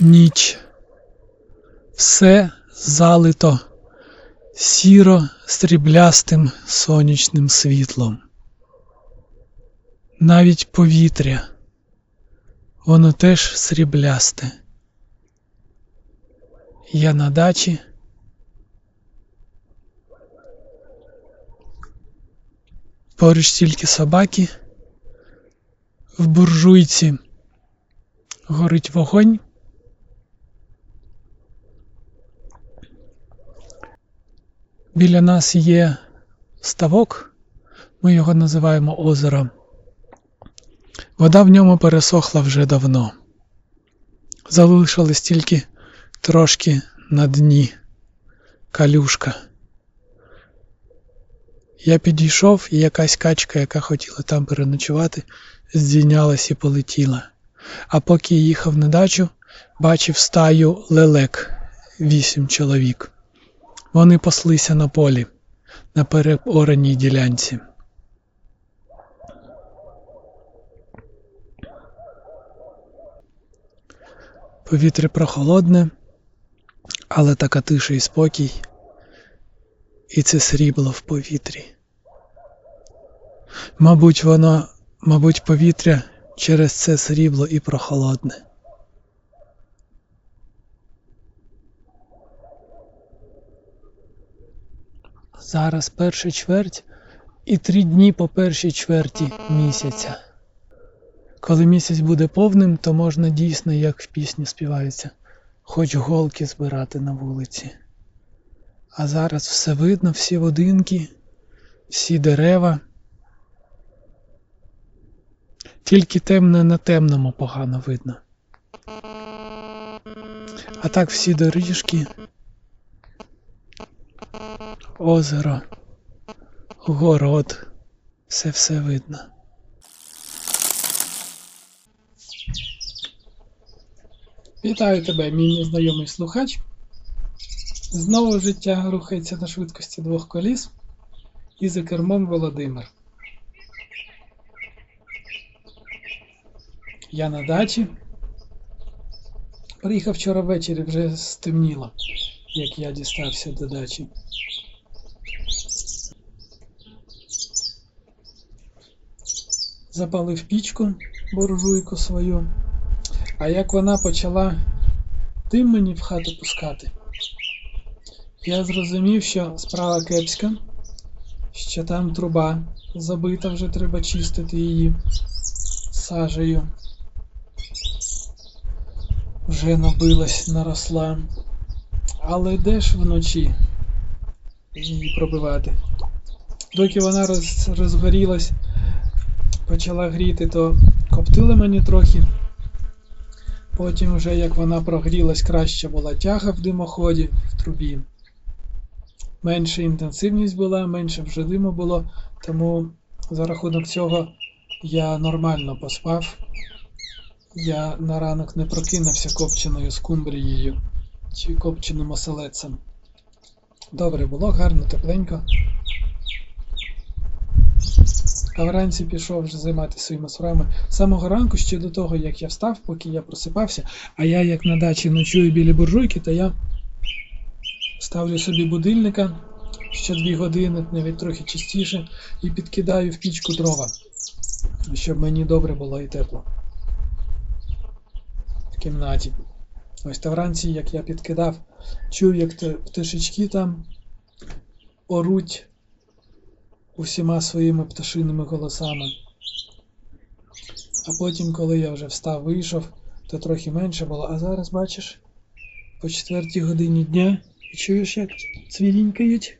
Ніч. Все залито сіро сріблястим сонячним світлом. Навіть повітря, воно теж сріблясте. Я на дачі. Поруч тільки собаки. В буржуйці горить вогонь. Біля нас є ставок, ми його називаємо озером. Вода в ньому пересохла вже давно. Залишилось тільки трошки на дні калюшка. Я підійшов, і якась качка, яка хотіла там переночувати, здійнялась і полетіла. А поки їхав на дачу, бачив стаю лелек вісім чоловік. Вони паслися на полі, на переораній ділянці. Повітря прохолодне, але така тиша і спокій, і це срібло в повітрі. Мабуть, воно, мабуть, повітря через це срібло і прохолодне. Зараз перша чверть і три дні по першій чверті місяця. Коли місяць буде повним, то можна дійсно, як в пісні співається, хоч голки збирати на вулиці. А зараз все видно, всі будинки, всі дерева. Тільки темне на темному погано видно. А так всі доріжки, озеро, город, все все видно. Вітаю тебе, мій незнайомий слухач. Знову життя рухається на швидкості двох коліс і за кермом Володимир. Я на дачі. Приїхав вчора ввечері, вже стемніло, як я дістався до дачі. Запалив пічку, буржуйку свою. А як вона почала дим мені в хату пускати, я зрозумів, що справа кепська, що там труба забита, вже треба чистити її сажею. Вже набилась, наросла. Але де ж вночі її пробивати? Доки вона роз, розгорілась, почала гріти, то коптили мені трохи. Потім, вже як вона прогрілась, краще була тяга в димоході в трубі. Менша інтенсивність була, менше вже диму було, тому за рахунок цього я нормально поспав. Я на ранок не прокинувся копченою скумбрією чи копченим оселедцем. Добре було, гарно, тепленько. А вранці пішов вже займатися своїми справами. Самого ранку, ще до того, як я встав, поки я просипався, а я як на дачі ночую біля буржуйки, то я ставлю собі будильника ще дві години, навіть трохи частіше, і підкидаю в пічку дрова, щоб мені добре було і тепло. В кімнаті. Ось та вранці, як я підкидав, чув, як пташечки там оруть усіма своїми пташиними голосами. А потім, коли я вже встав, вийшов, то трохи менше було. А зараз, бачиш, по четвертій годині дня і чуєш, як цвірінькають.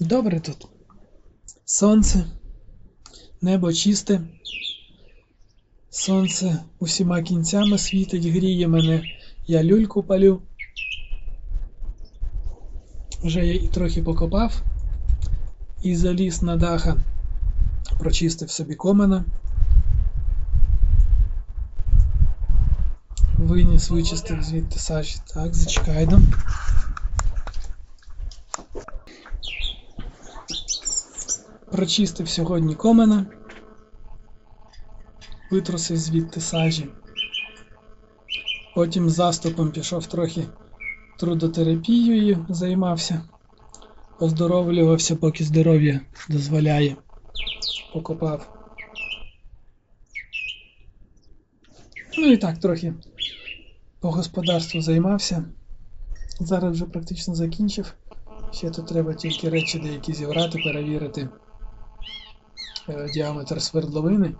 Добре тут. Сонце, небо чисте. Сонце усіма кінцями світить, гріє мене, я люльку палю. Вже я і трохи покопав і заліз на даха, прочистив собі комина, виніс, вичистив звідти сажі. Так, зачекай нам. Прочистив сьогодні комина, витрусив звідти сажі. Потім заступом пішов трохи трудотерапією займався, оздоровлювався, поки здоров'я дозволяє. Покопав. Ну і так трохи по господарству займався. Зараз вже практично закінчив. Ще тут треба тільки речі деякі зібрати, перевірити е, діаметр свердловини,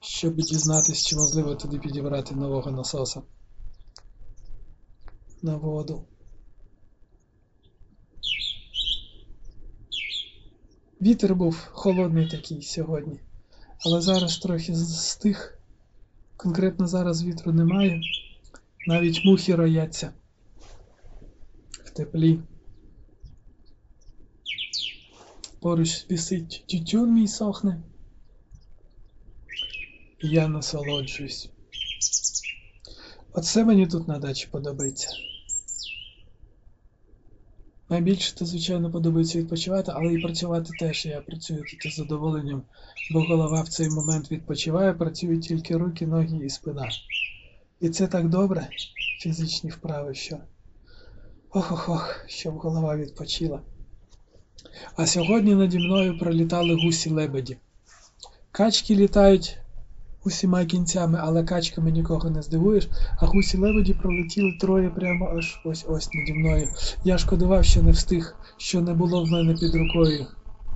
щоб дізнатися, чи можливо туди підібрати нового насоса на воду. Вітер був холодний такий сьогодні, але зараз трохи стих. Конкретно зараз вітру немає. Навіть мухи рояться в теплі. Поруч висить тютюн мій сохне. Я насолоджуюсь. Оце мені тут на дачі подобається. Найбільше то, звичайно, подобається відпочивати, але і працювати теж. Я працюю тут із задоволенням, бо голова в цей момент відпочиває, працюють тільки руки, ноги і спина. І це так добре, фізичні вправи, що. Ох-ох-ох, щоб голова відпочила. А сьогодні наді мною пролітали гусі-лебеді. Качки літають усіма кінцями, але качками нікого не здивуєш, а гусі-лебеді пролетіли троє прямо аж ось ось наді мною. Я шкодував, що не встиг, що не було в мене під рукою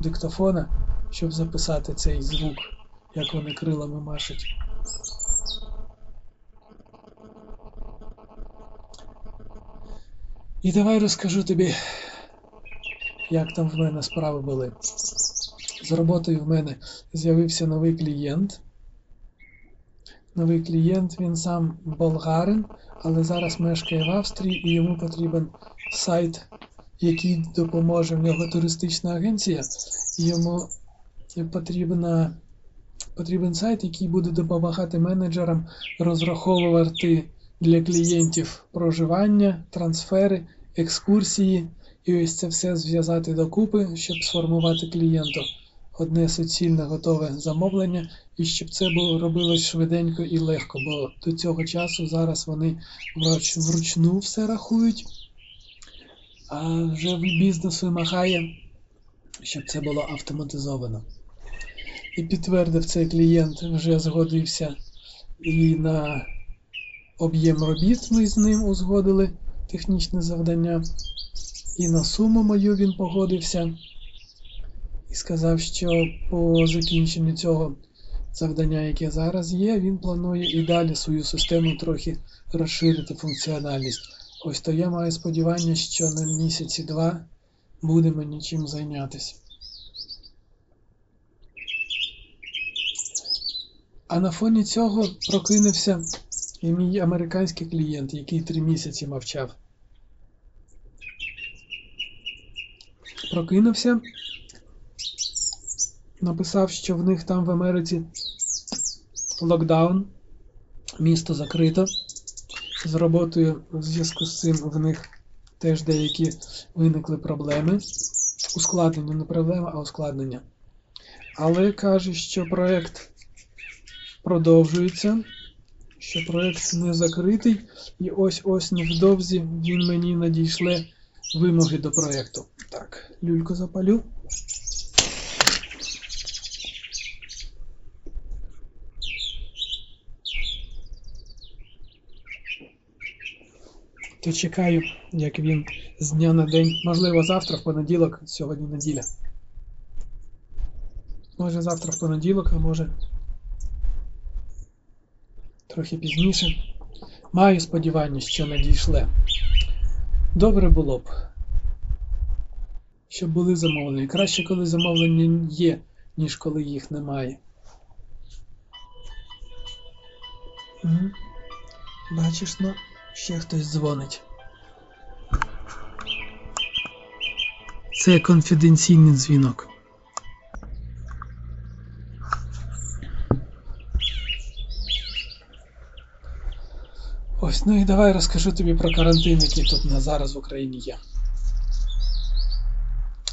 диктофона, щоб записати цей звук, як вони крилами машуть. І давай розкажу тобі, як там в мене справи були. З роботою в мене з'явився новий клієнт. Новий клієнт, він сам болгарин, але зараз мешкає в Австрії і йому потрібен сайт, який допоможе в нього туристична агенція. Йому потрібна, потрібен сайт, який буде допомагати менеджерам розраховувати для клієнтів проживання, трансфери, екскурсії. І ось це все зв'язати докупи, щоб сформувати клієнту одне суцільне готове замовлення, і щоб це було робилось швиденько і легко, бо до цього часу зараз вони вруч, вручну все рахують, а вже бізнес вимагає, щоб це було автоматизовано. І підтвердив цей клієнт, вже згодився і на об'єм робіт ми з ним узгодили технічне завдання, і на суму мою він погодився і сказав, що по закінченню цього завдання, яке зараз є, він планує і далі свою систему трохи розширити функціональність. Ось то я маю сподівання, що на місяці два будемо нічим зайнятися. А на фоні цього прокинувся і мій американський клієнт, який три місяці мовчав. Прокинувся написав, що в них там в Америці локдаун, місто закрито. З роботою в зв'язку з цим в них теж деякі виникли проблеми. Ускладнення, не проблема, а ускладнення. Але каже, що проєкт продовжується, що проєкт не закритий, і ось-ось невдовзі він мені надійшле вимоги до проєкту. Так, люльку запалю. То чекаю, як він з дня на день. Можливо, завтра в понеділок, сьогодні неділя. Може завтра в понеділок, а може трохи пізніше. Маю сподівання, що надійшле. Добре було б, щоб були замовлення. Краще, коли замовлення є, ніж коли їх немає. Бачиш, ну. Ще хтось дзвонить. Це конфіденційний дзвінок. Ось, ну і давай розкажу тобі про карантин, який тут на зараз в Україні є.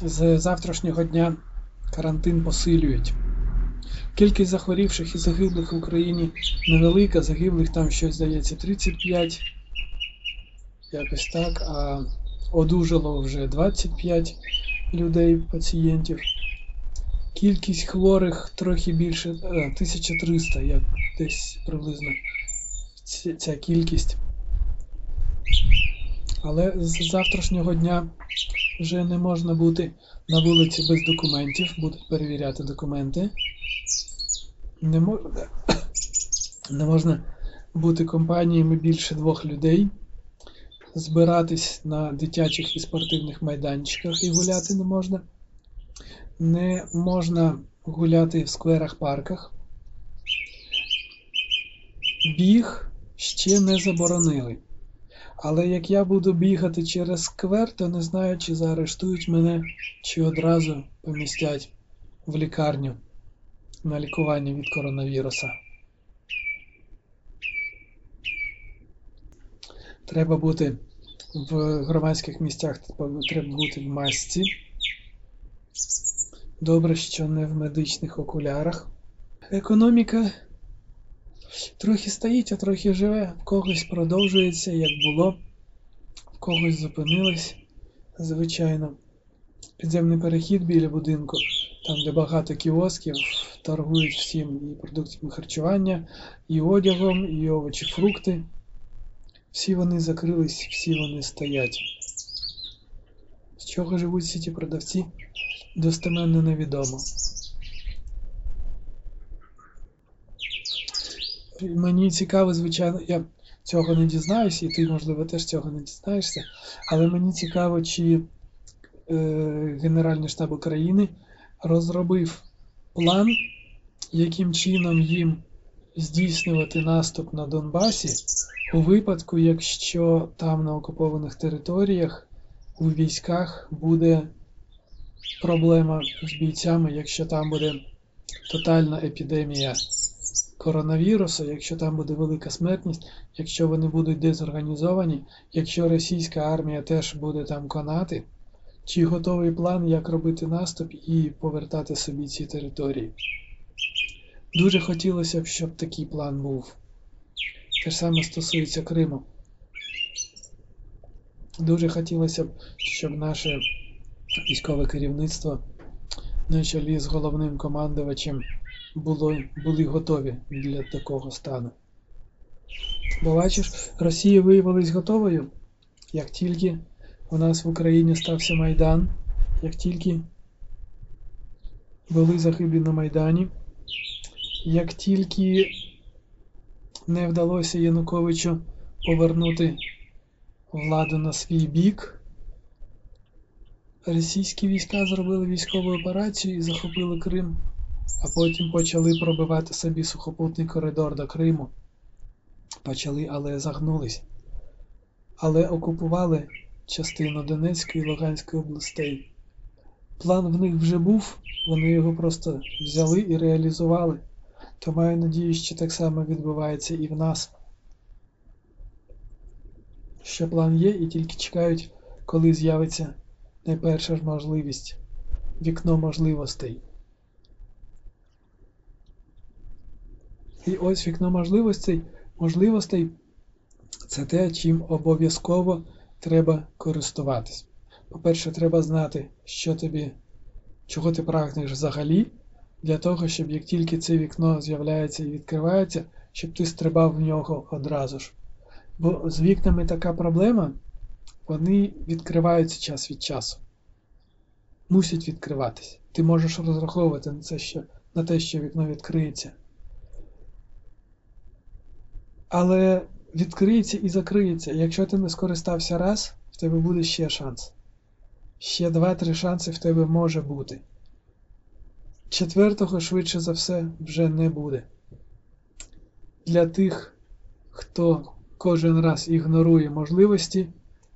З завтрашнього дня карантин посилюють. Кількість захворівших і загиблих в Україні невелика, загиблих там щось здається 35 якось так, а одужало вже 25 людей, пацієнтів. Кількість хворих трохи більше е, 1300, як десь приблизно ця кількість. Але з завтрашнього дня вже не можна бути на вулиці без документів, будуть перевіряти документи. Не, мо... не можна бути компаніями більше двох людей, збиратись на дитячих і спортивних майданчиках і гуляти не можна. Не можна гуляти в скверах, парках. Біг ще не заборонили. Але як я буду бігати через сквер, то не знаю, чи заарештують мене, чи одразу помістять в лікарню на лікування від коронавіруса. Треба бути в громадських місцях, треба бути в масці. Добре, що не в медичних окулярах. Економіка трохи стоїть, а трохи живе. В когось продовжується, як було, в когось зупинилось, звичайно. Підземний перехід біля будинку, там, де багато кіосків, торгують всім і продуктами харчування, і одягом, і овочі, фрукти. Всі вони закрились, всі вони стоять. З чого живуть всі ті продавці, достеменно невідомо. Мені цікаво, звичайно, я цього не дізнаюся, і ти, можливо, теж цього не дізнаєшся, але мені цікаво, чи е, Генеральний штаб України розробив план, яким чином їм здійснювати наступ на Донбасі у випадку, якщо там на окупованих територіях у військах буде проблема з бійцями, якщо там буде тотальна епідемія коронавірусу, якщо там буде велика смертність, якщо вони будуть дезорганізовані, якщо російська армія теж буде там конати, чи готовий план, як робити наступ і повертати собі ці території. Дуже хотілося б, щоб такий план був. Те ж саме стосується Криму. Дуже хотілося б, щоб наше військове керівництво на чолі з головним командувачем було, були готові для такого стану. Бо бачиш, Росія виявилась готовою, як тільки у нас в Україні стався Майдан, як тільки були загиблі на Майдані, як тільки не вдалося Януковичу повернути владу на свій бік, російські війська зробили військову операцію і захопили Крим, а потім почали пробивати собі сухопутний коридор до Криму. Почали, але загнулись. Але окупували частину Донецької і Луганської областей. План в них вже був, вони його просто взяли і реалізували. То маю надію, що так само відбувається і в нас. Що план є, і тільки чекають, коли з'явиться найперша ж можливість, вікно можливостей. І ось вікно можливостей, можливостей це те, чим обов'язково треба користуватись. По-перше, треба знати, що тобі, чого ти прагнеш взагалі, для того, щоб як тільки це вікно з'являється і відкривається, щоб ти стрибав в нього одразу ж. Бо з вікнами така проблема, вони відкриваються час від часу. Мусять відкриватись. Ти можеш розраховувати на це, що, на те, що вікно відкриється. Але відкриється і закриється. Якщо ти не скористався раз, в тебе буде ще шанс. Ще 2-3 шанси в тебе може бути. Четвертого, швидше за все, вже не буде. Для тих, хто кожен раз ігнорує можливості,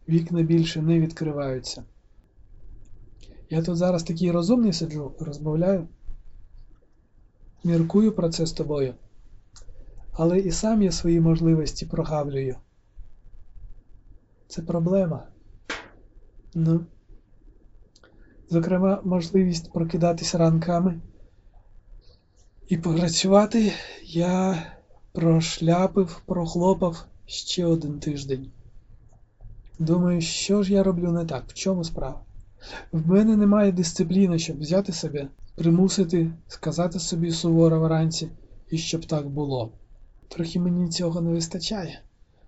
вікна більше не відкриваються. Я тут зараз такий розумний сиджу, розмовляю, міркую про це з тобою, але і сам я свої можливості прогавлюю. Це проблема. Ну. Зокрема, можливість прокидатись ранками і попрацювати я прошляпив, прохлопав ще один тиждень. Думаю, що ж я роблю не так, в чому справа? В мене немає дисципліни, щоб взяти себе, примусити, сказати собі суворо вранці, і щоб так було. Трохи мені цього не вистачає,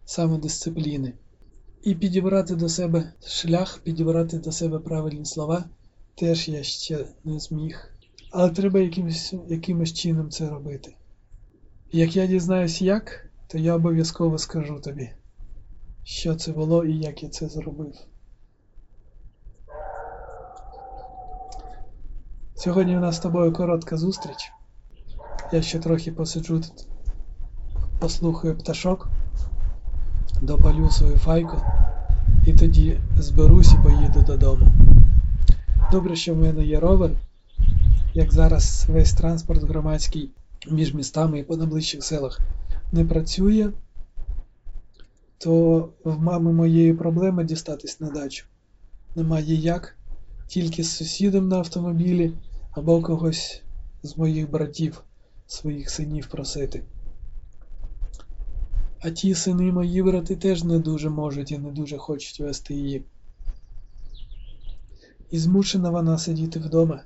саме дисципліни. І підібрати до себе шлях, підібрати до себе правильні слова теж я ще не зміг. Але треба якимось, якимось чином це робити. Як я дізнаюсь як, то я обов'язково скажу тобі, що це було і як я це зробив. Сьогодні у нас з тобою коротка зустріч. Я ще трохи посиджу тут, послухаю пташок, допалю свою файку і тоді зберусь і поїду додому. Добре, що в мене є ровер, як зараз весь транспорт громадський між містами і по найближчих селах не працює, то в мами моєї проблеми дістатись на дачу. Немає як, тільки з сусідом на автомобілі або когось з моїх братів, своїх синів просити. А ті сини мої брати теж не дуже можуть і не дуже хочуть вести її. І змушена вона сидіти вдома,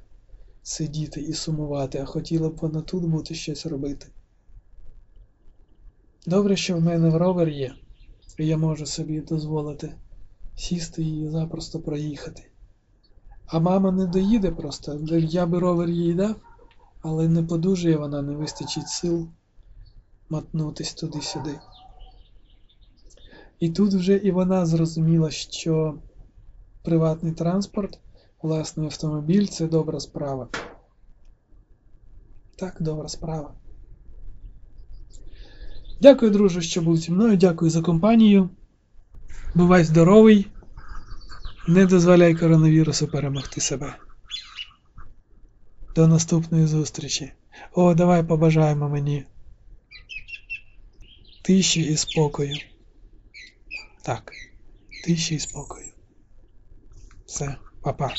сидіти і сумувати, а хотіла б вона тут бути щось робити. Добре, що в мене в ровер є, і я можу собі дозволити сісти і запросто проїхати. А мама не доїде просто, я би ровер їй дав, але не подужує вона, не вистачить сил мотнутись туди-сюди. І тут вже і вона зрозуміла, що приватний транспорт, власний автомобіль це добра справа. Так, добра справа. Дякую, друже, що був зі мною. Дякую за компанію. Бувай здоровий. Не дозволяй коронавірусу перемогти себе. До наступної зустрічі. О, давай побажаємо мені тиші і спокою. Так, тиші і спокою. Все, papá.